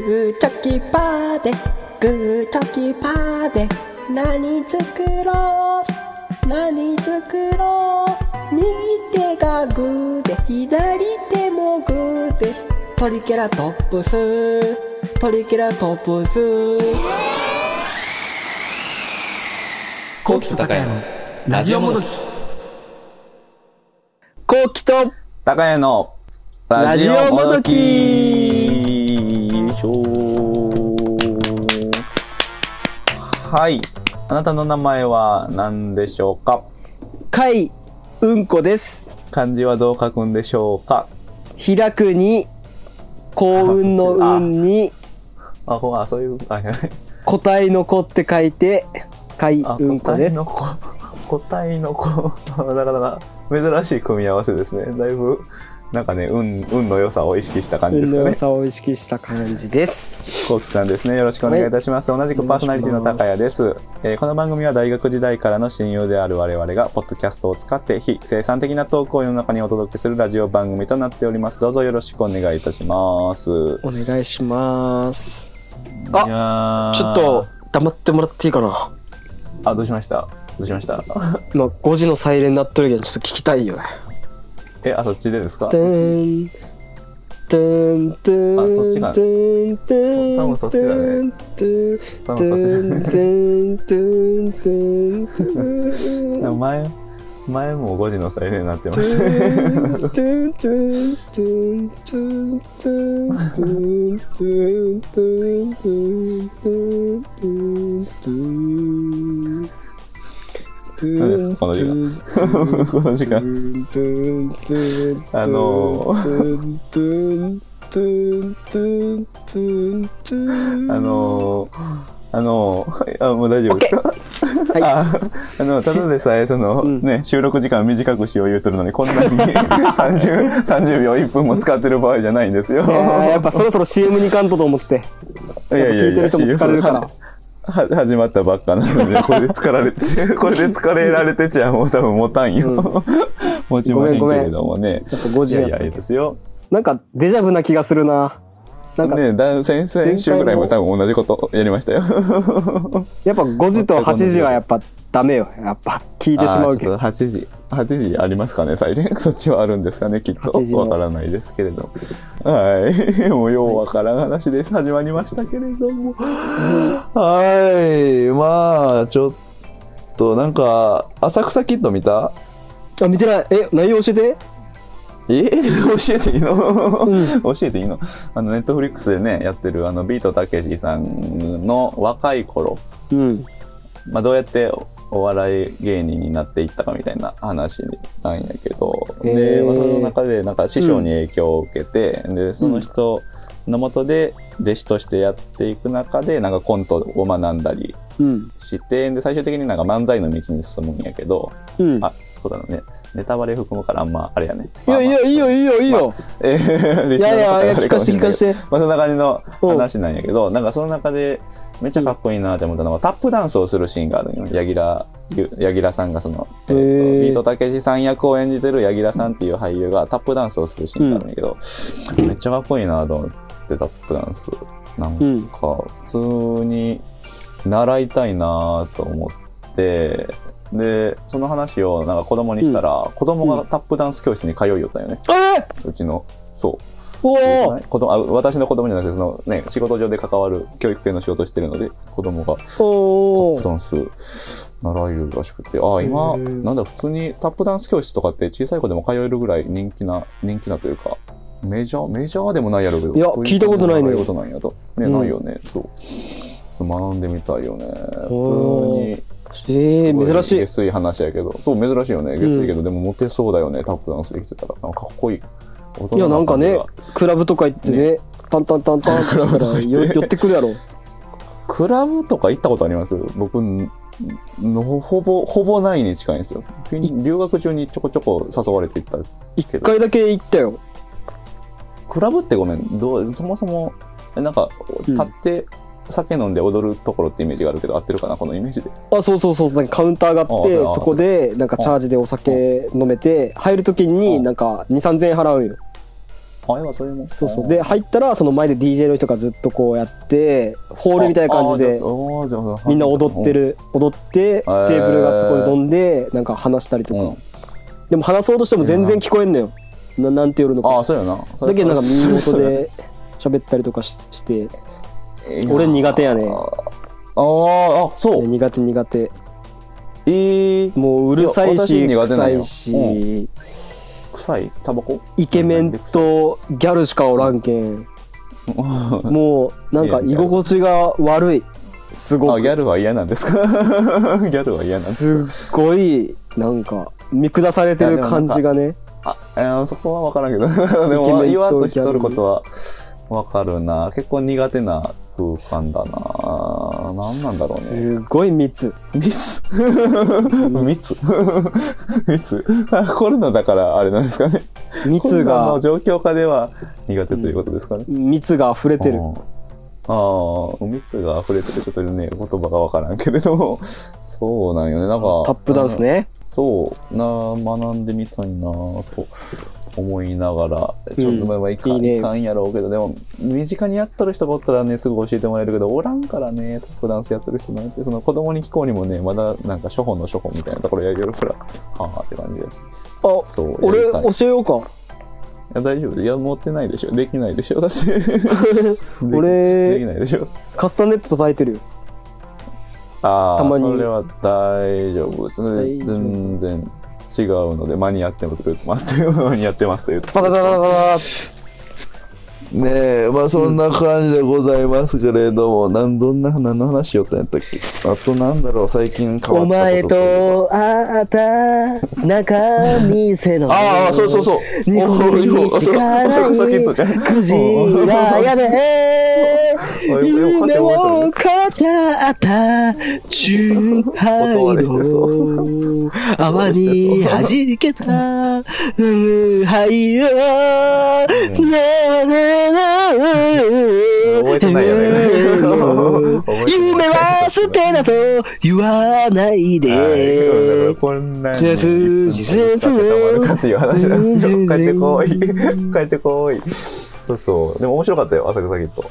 グーチョキパーでグーチョキパーで何作ろう何作ろう右手がグーで左手もグーでトリケラトップストリケラトップス。コウキと高谷の。ラジオもどき。こうきと、高谷の。ラジオもどきしょはい。あなたの名前は何でしょうか？かい、うんこです。漢字はどう書くんでしょうか？開くに、幸運の運に、あ、ほあ、そういう、あ、はい。個体の子って書いて、かい、あ、うんこです。個体の子。なかなか珍しい組み合わせですね。だいぶ、なんかね、運、運の良さを意識した感じで運の良すかね。さを意識した感じです。コウキさんですね。よろしくお願いいたします。同じくパーソナリティの高谷です。えーこの番組は大学時代からの親友である我々が、ポッドキャストを使って非生産的なトークを世の中にお届けするラジオ番組となっております。どうぞよろしくお願いいたします。お願いします。ああちょっと、黙ってもらっていいかな。あ、どうしました？どうしました？まあ、5時のサイレン鳴っとるけど、ちょっと聞きたいよね。え、あ、そっちでですか？てん、てん、てん、あそっちかてん、てん、多分そっちだね。多分そっちてん、てん、てん、てん、てん、前、前も5時のサイレンになってましたこの時間この時間。あのあのあのあ、もう大丈夫ですかはいああの、ただでさえ、その、うんね、収録時間短くしよう言うとるのに、こんなに30、30秒1分も使ってる場合じゃないんですよ。やっぱそろそろ CM に行かんとと思って。いやいやいや聞いてる人も疲れるから。は始まったばっかなので、これで疲れて、これで疲れられてちゃもう多分持たんよ。持ちまへんけれどもね。やっぱ5いやいや、時やったいいですよ。なんかデジャブな気がするな。なんか、ね、だ先々週ぐらいも多分同じことやりましたよ。やっぱ5時と8時はやっぱダメよ。やっぱ聞いてしまうけど。あーちょっと8時、8時ありますかね、サイレン。そっちはあるんですかね、きっと。8時のわからないですけれど。はい。もうようわからん話です。始まりましたけれども。はい。まあ、ちょっと、なんか、浅草キッド見た？あ、見てない。え、内容教えて？え？教えていいの、教えていいの？あの、ネットフリックスでね、やってる、あの、ビートたけしさんの若い頃、うん。まあ、どうやってお笑い芸人になっていったかみたいな話なんやけど、へで、ーまあ、その中でなんか師匠に影響を受けて、でその人のもとで弟子としてやっていく中でなんかコントを学んだりうん。してで最終的になんか漫才の道に進むんやけどうん。あそうだねネタバレ含むからあんまあれやねいやいや、いいよ、いいよ、いいよ。えー、リいやいや、いや聞かせて、聞かせて。まあ、そんな感じの話なんやけど、なんかその中でめっちゃかっこいいなって思ったのが、タップダンスをするシーンがあるんよ。柳楽、柳楽さんがその、えービートたけしさん役を演じてる柳楽さんっていう俳優がタップダンスをするシーンがあるんやけど、めっちゃかっこいいなと思って、タップダンス。なんうん。か、普通に習いたいなと思って、で、その話をなんか子供にしたら、子供がタップダンス教室に通いよったんよね。えうちの、そう。子供あ私の子供じゃなくてその、ね、仕事上で関わる教育系の仕事をしてるので子供がタップダンス習えるらしくてああ今なんだ普通にタップダンス教室とかって小さい子でも通えるぐらい人気な人気なというかメジャーメジャーでもないやろうけどいやそうう聞いたことないね。習ことなんやとね、うん。ないよねそう学んでみたいよね。普通にえー、珍しい。下。水話やけど。そう珍しいよね下水けど、でもモテそうだよねタップダンスできてたら。なんかかっこいい。いや、なんかねクラブとか行ってね、タンタンタンタンってし寄ってくるやろ。クラブとか行ったことあります？僕のほぼほぼないに近いんですよ。留学中にちょこちょこ誘われて行った一回だけ行ったよ。クラブってごめん。どうそもそもえなんかうん。立って酒飲んで踊るところってイメージがあるけど合ってるかな？このイメージで。あ、そうそうそう、なんかカウンターがあって、あそこで、なんかチャージでお酒飲めて、入るときにうんなんか2、3000円払うんよ。あ、要はそういうもん。そうそう。で入ったらその前で DJ の人がずっとこうやってホールみたいな感じでみんな踊って。る踊ってテーブルがそこで飲んでなんか話したりとか、うん。でも話そうとしても全然聞こえんのよななんて言うのかああ、そうやな。だけどなんか耳元で喋ったりとかしして俺苦手やねああ、あ、そう。苦手苦手。えー、もううるさいしいや私苦手なんよ臭いし、臭い？タバコ？イケメンとギャルしかおらんけん。もうなんか居心地が悪い。すごあ、くギャルは嫌なんですか？ギャルは嫌なんですすっごいなんか見下されてる感じがねあ、えーそこは分からんけど。でも、言わんとしとることは分かるな。結構苦手な空間だな。何なんだろうね。すごい密 密？密密？あ コロナだからあれなんですかね。密がの状況下では苦手ということですかね。密が溢れてるうんああ、蜜が溢れててちょっとね、言葉がわからんけれども、そうなんよね。なんか、タップダンスね。そう、な、学んでみたいなと思いながら、ちょっとまあまあいかん、いいね。いかんやろうけど、でも、身近にやっとる人がおったらね、すぐ教えてもらえるけど、おらんからね、タップダンスやってる人なんて、その子供に聞こうにもね、まだなんか初歩の初歩みたいなところやりよるから、はあって感じだし。あそう、俺教えようかや大丈夫いや、持ってないでしょ。できないでしょ。だって。俺できないでしょ。カスタネット叩いてるよああ、たまにそれは大丈夫です。それ大丈夫全然違うので、間に合ってます間に合ってますと言ってパタパタパタパタねえ、まあそんな感じでございますけれども、なんどんな、何の話しよったんやったっけ？あとなんだろう、最近変わったことお前と会った中店の。ああ、そうそうそう。ニコニコしかない。クジラ。やでおいおい夢歌詞覚えてるを語ったチューハイ音割れしてその泡に弾けたうんはいよななな覚えてないよねえ夢は捨てだと言わないでこんなにじゃあ数日ずつたまる。かっていう話なんですよ。帰ってこい。帰ってこい。そうそう。でも面白かったよ、浅草キッド。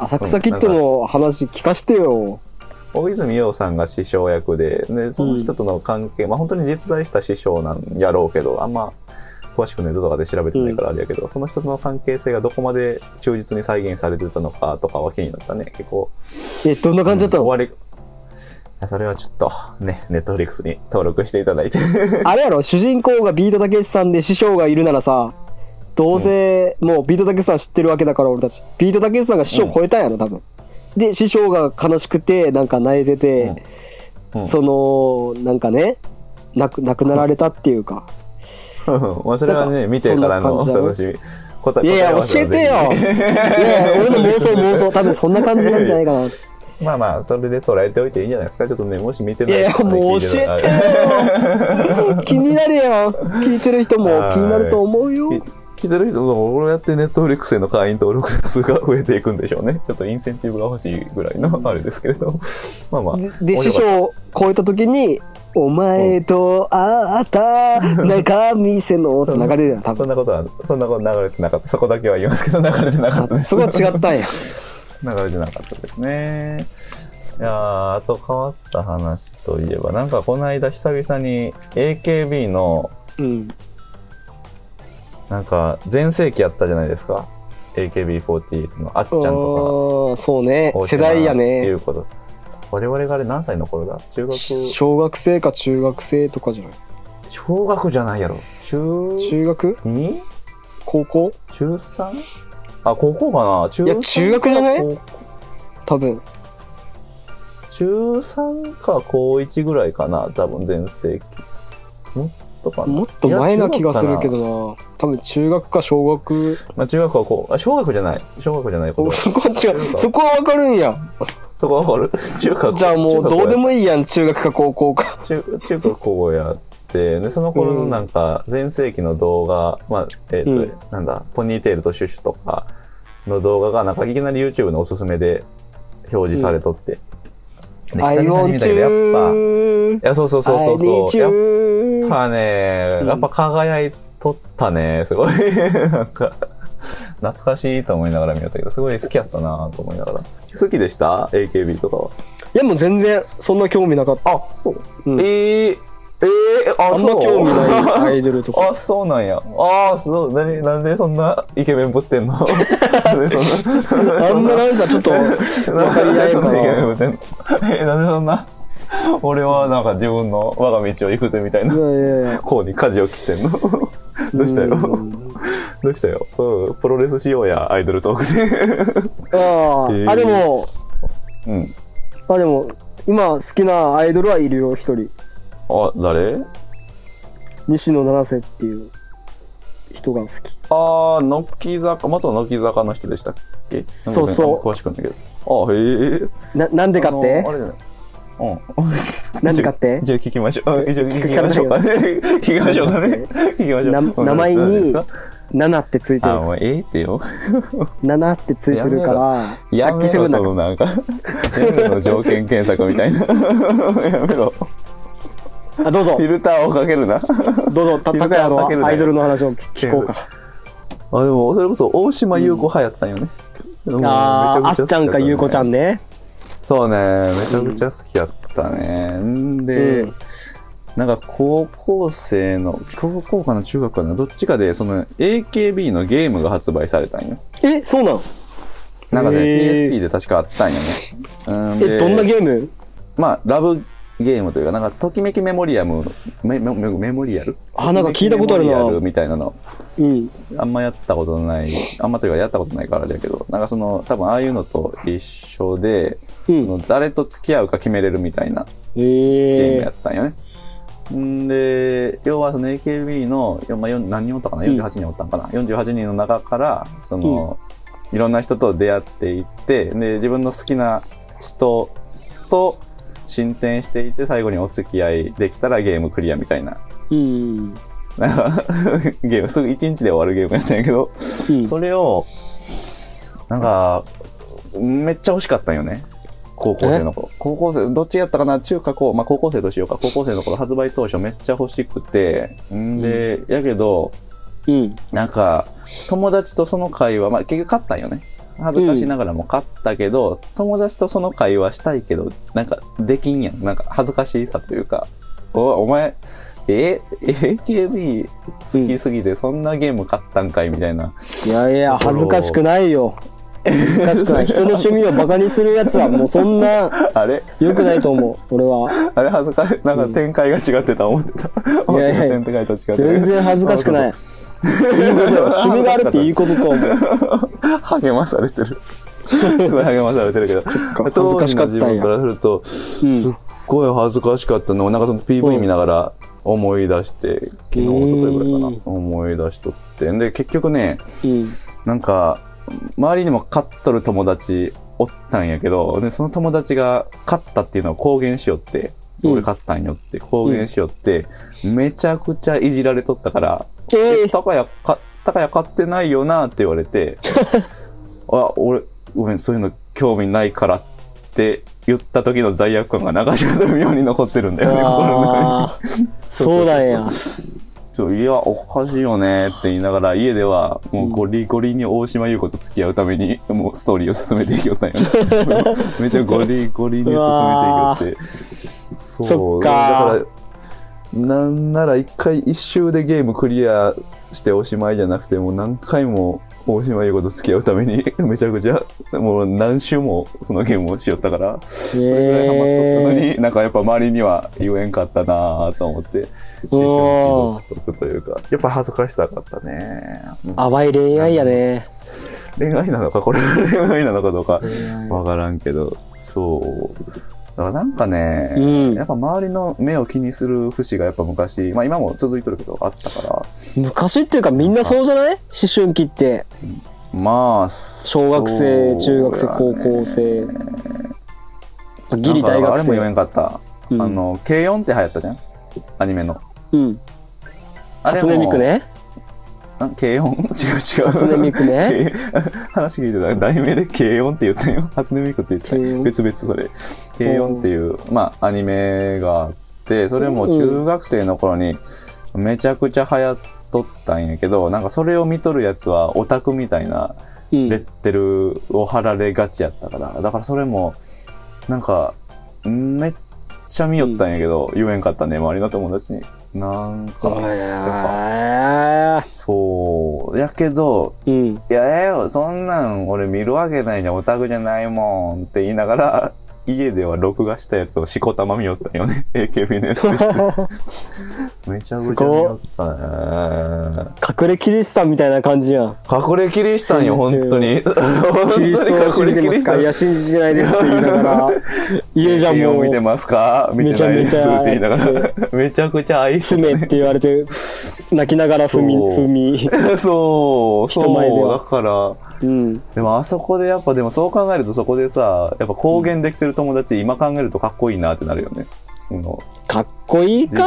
浅草キッドの話聞かしてよ大泉洋さんが師匠役で、で、その人との関係、まあ本当に実在した師匠なんやろうけど、あんま詳しくネットとかで調べてないからあれやけど、その人との関係性がどこまで忠実に再現されてたのかとかは気になったね。結構。えどんな感じだったの、終わり。いやそれはちょっと、ね、ネットフリックスに登録していただいて。あれやろ？主人公がビートたけしさんで師匠がいるならさどうせもうビートたけしさん知ってるわけだから俺たち。ビートたけしさんが師匠超えたんやろ多分。で師匠が悲しくてなんか泣いてて、そのなんかね亡く亡くなられたっていうか。まあそれはね、見てからの楽しみ。答いやいや教えてよ。いやいや俺の妄想妄想 多分そんな感じなんじゃないかな。まあまあ、それで捉えておいていいんじゃないですか？ちょっとね、もし見てないいやもう教えて 気になるよ。聞いてる人も気になると思うよ聞いてる人も、こうやってネットフリックスへの会員登録者数が増えていくんでしょうね。ちょっとインセンティブが欲しいぐらいのあれですけれど。まあまあ。でで師匠を超えた時に「お前と会った中店の」って流れるやん そ分んなことは、そんなこと流れてなかった。そこだけは言いますけど、流れてなかったです。そこは違ったんや流れてなかったですね。いやーあと変わった話といえば、なんかこの間久々に AKB のうんなんか全盛期やったじゃないですか。AKB48 のあっちゃんとあーそうねか。世代やいねうこと。我々があれ何歳の頃だ？中学、小学生か中学生とかじゃない？小学じゃないやろ。中中学？2? 高校？中 3? あ、高校かな中いや中学じゃない？多分中3か高1ぐらいかな多分全盛期。もっとかなもっと前な気がするけどな。多分中学か小学。なまあ中学はこう、あ、小学じゃない。小学じゃないこ。そこは違う。そこはわかるんや。そこわかる？中学じゃあもうどうでもいいやん中学か高校か。中中学高校やってでその頃のなんか全盛期の動画、まあえっ、と、うん。なんだポニーテールとシュッシュとかの動画がなんかいきなり YouTube のおすすめで表示されとって、で久々に見たけどやっぱいやそうそうそうそうそうやっぱね、うんやっぱ輝いとったねすごい なんか懐かしいと思いながら見よったけど、すごい好きやったなと思いながら。好きでした ?AKB とかは。いやもう全然そんな興味なかった。あ、そう。うんえー、えー、あ、あんまそう？興味ない アイドルとか。あ、そうなんや。ああ、そう、なに、なんでそんなイケメンぶってんの？なんでそんな、あんまなんかちょっと 分かり合えなイケメンぶな。ってんでそんな、俺はなんか自分の我が道を行くぜみたいな。方に舵を切ってんの？どうしたよ？うんどうしたよ、うん、プロレスしようや、アイドルトークで。ああ、えーあ、でも、うん。あ、でも、今好きなアイドルはいるよ、一人。あ、誰？西野七瀬っていう人が好き。ああ、乃木坂、元乃木坂の人でしたっけ？そうそう詳しくないけど。あへえ。な、なんでかって？あのあれじゃないうん。なんでかって？一応聞きましょう。うん一応聞きましょうかね。聞きましょうかね。聞きましょう。名前に何ですか？七ってついてあ、る。もうええってよ。七ってついてるから、やめろ、ラッキーセブンなんか、やめろ、条件検索みたいな。やめろ。あ、どうぞフ、ィルターをかけるな。どうぞ、た、フィルター高谷かけるなよのアイドルの話を聞こうか。あ、でも、それこそ、大島優子派やったんよね。うんああ、あっちゃんかゆうこちゃん。んね。そうね、めちゃくちゃ好きやったね。んで、うんなんか高校生の、高校かな中学かなどっちかで、その AKB のゲームが発売されたんよ。え、そうなん？なんかね、PSP で確かあったんよね。うんえ、どんなゲーム？まあ、ラブゲームというか、なんか、ときめきメモリアム、メメメメモリアル？あなんか聞いたことあるなメモリアルみたいなの。うん。あんまやったことない、あんまというかやったことないからだけど、なんかその、多分ああいうのと一緒で、うん。誰と付き合うか決めれるみたいなえゲームえやったんよね。んで、要はその AKB の、よまあ、何人おったかな ?48 人おったんかな、?48 人の中から、その、いろんな人と出会っていって、で、自分の好きな人と進展していって、最後にお付き合いできたらゲームクリアみたいな。うん。なんかゲーム、すぐ1日で終わるゲームやったんやけど、うん。それを、なんか、めっちゃ欲しかったんよね。高校生の頃。高校生、どっちやったかな？中華高、まあ高校生としようか。高校生の頃発売当初めっちゃ欲しくて。んで、やけど、うん。なんか、友達とその会話、まあ結局勝ったんよね。恥ずかしながらも勝ったけど、友達とその会話したいけど、なんかできんやん。なんか恥ずかしさというか、おお前、え AKB 好きすぎてそんなゲーム買ったんかいみたいな。いやいや、恥ずかしくないよ。恥ずかしくない。人の趣味をバカにするやつはもうそんなあれ？良くないと思う。俺は。あれ？恥ずかしい。なんか展開が違ってた思ってた。いやいや展開と違ってた。全然恥ずかしくない。いいことよ。趣味があるっていいことと思う。励まされてる。すごい励まされてるけど。か恥ずかしかった自分からすると、すっごい恥ずかしかったのを、なんかその PV 見ながら思い出して、昨日、一昨日ぐらいかな、思い出しとって。で、結局ね、うん。なんか、周りにも勝っとる友達おったんやけど、で、その友達が勝ったっていうのを公言しよって、うん俺勝ったんよって公言しよって、めちゃくちゃいじられとったから、ええ、高谷か、高谷買ってないよなって言われて、あ、俺、ごめん、そういうの興味ないからって言った時の罪悪感が長島のように残ってるんだよね、心の中に。そうなんいや、おかしいよねって言いながら、家ではもうゴリゴリに大島優子と付き合うために、もうストーリーを進めていきよったんよね。めっちゃゴリゴリに進めていきよって。そう。そっかだから、なんなら一回一周でゲームクリアしておしまいじゃなくて、もう何回も大島優子と付き合うために、めちゃくちゃ、もう何周もそのゲームをしよったから、それぐらいハマっとったのに、なんかやっぱ周りには言えんかったなぁと思って、おー独特というか、やっぱ恥ずかしさがあったね。うん淡い恋愛やね。恋愛なのか、これが恋愛なのかどうかわからんけど、そう。だからなんかね、うんやっぱ周りの目を気にする節がやっぱ昔、まあ今も続いとるけどあったから、昔っていうかみんなそうじゃない？思春期って。まあ、小学生、中学生、高校生。ギリ大学なんかあれも言え生。んかった。うんあの、軽音って流行ったじゃん？アニメの。うん。初音ミク。ね。あ軽音？違う違う。初音ミクね。話聞いてた。題名で軽音って言ったよ。初音ミクって言ってた別々それ。軽音っていう、まあ、アニメがあって、それも中学生の頃にめちゃくちゃ流行っとったんやけど、なんかそれを見とるやつはオタクみたいなうんレッテルを貼られがちやったから、だからそれも、なんか、めっちゃ見よったんやけど、言えんかったね、周りの友達に。なんか、やっぱ、えそう、やけど、ーうん。いや、ええよ、そんなん俺見るわけないじゃん、オタクじゃないもんって言いながら、家では録画したやつをしこたま見よったんよね、AKB のやつ。めちゃくちゃ見よったね。隠れキリシタンみたいな感じやん。隠れキリシタンよ、本当に。キリストを信じてますか？いや、信じてないですって言いながら、家じゃもう見て、ますか？見てないです。って言いながら、めちゃくちゃ愛して踏めって言われて、泣きながら踏み、踏み。そう、人前では。そう、だから、うん。でもあそこでやっぱでもそう考えるとそこでさ、やっぱ公言できてる友達、今考えるとかっこいいなってなるよね。うんかっこいいか？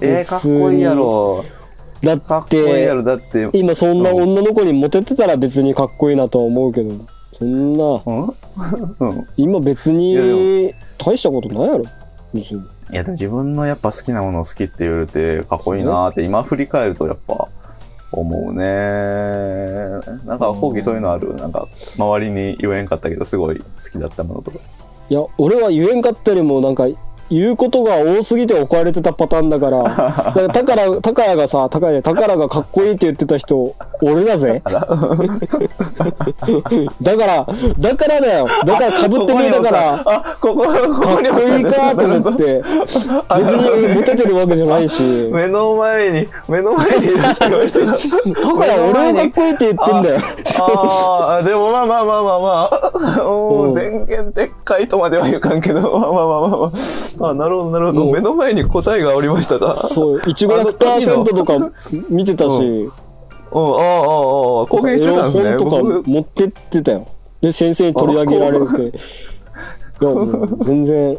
えー、かっこいいやろ。だかっっこいいやて、ろ。だって、うん今そんな女の子にモテてたら別にかっこいいなとは思うけど、そんな、うん？今別に大したことないやろ。別に。いやでも自分のやっぱ好きなものを好きって言われてかっこいいなって今振り返るとやっぱ思うね。なんか後期そういうのある？なんか周りに言えんかったけどすごい好きだったものとか。いや、俺は言えんかったりもなんか、言うことが多すぎて置かれてたパターンだから、だから、たから、たからがさ、たから、たからがかっこいいって言ってた人、俺だぜ。だから、だからだよ。だから被ってみえだから、あ、ここ、こかっこにもこいいかと思って、別にモテてるわけじゃないし、目の前に、目の前にいらっしゃる。人が。だから俺をかっこいいって言ってんだよ。ああ、でもまあまあまあまあまあ、お全言撤回とまではいかんけど、まあまあまあまあ。まあ、あなるほどなるほど、う。ん目の前に答えがおりましたか？そう、いちご100%とか見てたし、うん、ああ、ああ、ああ、公言してたんですね。絵本とか僕持ってってたよ。で、先生に取り上げられて。いや、もう全然、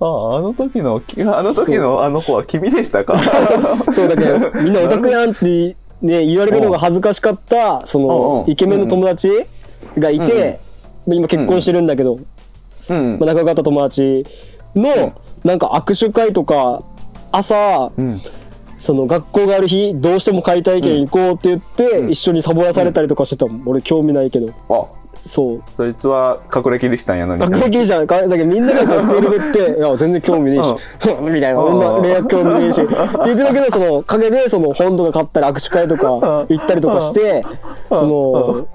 ああ、あの時の、きあの時のあの子は君でしたか？そうだけど、みんなオタクやんってね、言われるのが恥ずかしかった、そうんのう、ん。イケメンの友達がいて、今結婚してるんだけど、うん。まあ、。仲良かった友達の、なんか握手会とか、朝、うん。その学校がある日、どうしても解体験行こうって言って、一緒にサボらされたりとかしてたもん。俺興味ないけど。あ、そう。そいつは隠れキリシタンやのに。学歴じゃん。かだけどみんなが学校に振って、いや、全然興味ねえし、みたいな、うん女、恋愛興味ねえし。って言ってたけど、その、陰で、その、本とか買ったり、握手会とか行ったりとかして、その、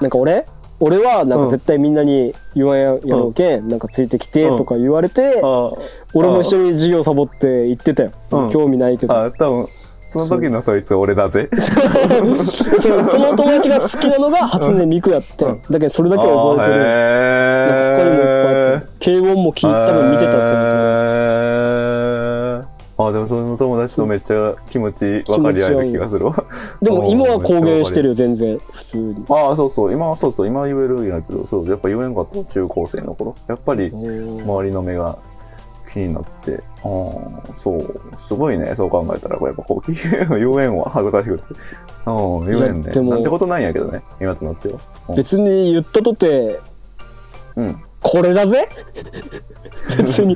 なんか俺俺は、なんか絶対みんなに言わんやろうけん、なんかついてきて、とか言われて、あ俺も一緒に授業サボって行ってたよ。うん興味ないけど。あ、多分、その時のそいつ俺だぜ。そうその友達が好きなのが初音ミクやって。だけど、それだけは覚えてる。なんか他にもいっぱいあって。軽音も聞い多分見てた、そのへーあ、でもその友達とめっちゃ気持ち分かり合える気がするわ。でも今は 公言してるる。よ、全然。普通に。ああ、そうそう。今はそうそう。今は言えるんやけど、そう。やっぱ言えんかった。中高生の頃。やっぱり周りの目が気になって。ああ、そう。すごいね。そう考えたら、やっぱこう、言えんわ。恥ずかしくて。うん、言えんね。なんてことないんやけどね。今となっては。うん別に言ったとて、うん。これだぜ 別に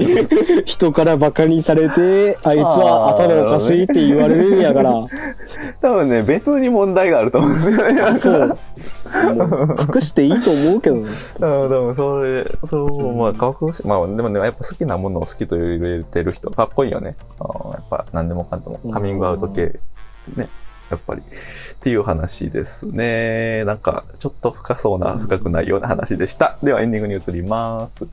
人からバカにされて、あいつは頭おかしいって言われるんやから。多分ね、別に問題があると思うんですよね。あ、そう。隠していいと思うけどね。うん、でもそれ、そう、まあ、かっこし、まあ、でもね、やっぱ好きなものを好きと言えてる人、かっこいいよね。あーやっぱ、何でもかんでも、カミングアウト系、ね。やっぱり。っていう話ですね。なんか、ちょっと深そうな、深くないような話でした。では、エンディングに移ります。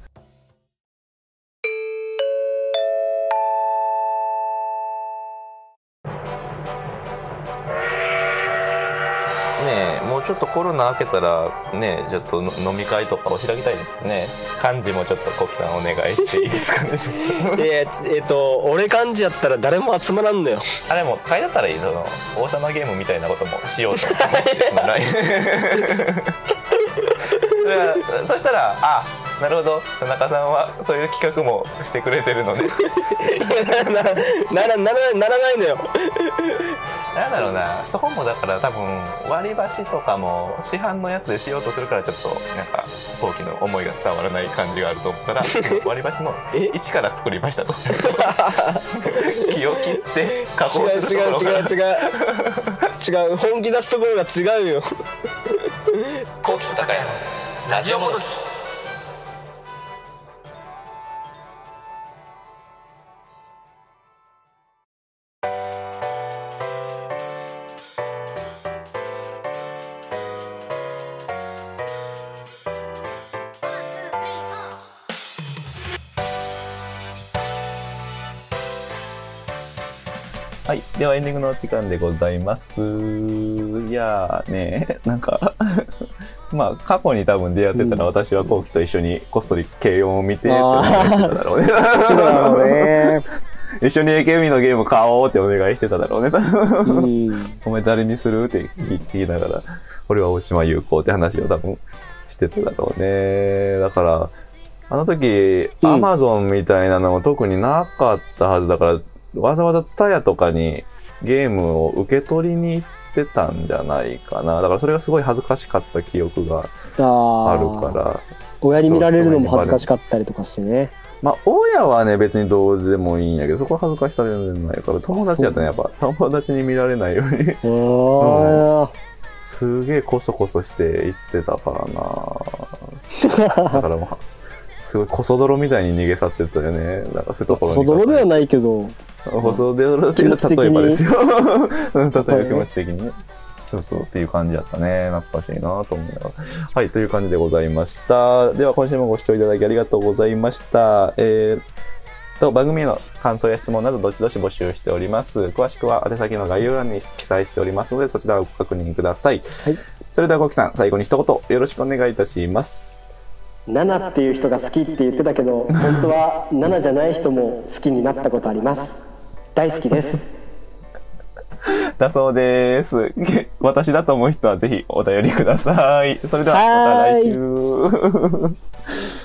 コロナ明けたらねちょっとの飲み会とかを開きたいですよね。漢字もちょっとコキさんお願いしていいですかねええっと、俺感じやったら誰も集まらんのよ。あれも会だったらいいその王様ゲームみたいなこともしようと思って そしたらあなるほど。田中さんはそういう企画もしてくれてるので な、な、な、なら、ならないのよ。なんだろうな。そこもだから多分割り箸とかも市販のやつでしようとするからちょっとなんか後期の思いが伝わらない感じがあると思ったら 割り箸も一から作りましたと。気を切って加工するところから。違う違う違う違う。違う本気出すところが違うよ。コウキと高谷のラジオもどきはい。ではエンディングのお時間でございます。いやーね、なんか、まあ過去に多分出会ってたら私はコウキと一緒にこっそり軽音を見てってお願いしてただろうね。そうだろうね一緒に AKB のゲーム買おうってお願いしてただろうね。うんお前誰にするって聞聞きながら、俺は大島優子って話を多分してただろうね。だから、あの時、うんアマゾンみたいなのも特になかったはずだから、わざわざツタヤとかにゲームを受け取りに行ってたんじゃないかな。だからそれがすごい恥ずかしかった記憶がああるから。親に見られるのも恥ずかしかったりとかしてね。まあ、親はね、別にどうでもいいんやけど、そこは恥ずかしさ全然ないから、友達やったらやっぱ、友達に見られないように。あすげえコソコソして行ってたからな。だからもうすごいコソ泥みたいに逃げ去ってったよね。なんかあ懐にそ泥ではないけどコソ泥っていう気持ち的に例えばですよ。うん例え気持ち的に。ねそうそう。っていう感じだったね。懐かしいなと思いながらはいという感じでございました。では今週もご視聴いただきありがとうございました。えーと番組への感想や質問などどしどし募集しております。詳しくは宛先の概要欄に記載しておりますのでそちらをご確認ください、それではコキさん最後に一言よろしくお願いいたします。ナナっていう人が好きって言ってたけど本当はナナじゃない人も好きになったことあります大好きです。だそうです。私だと思う人はぜひお便りください。それではまた来週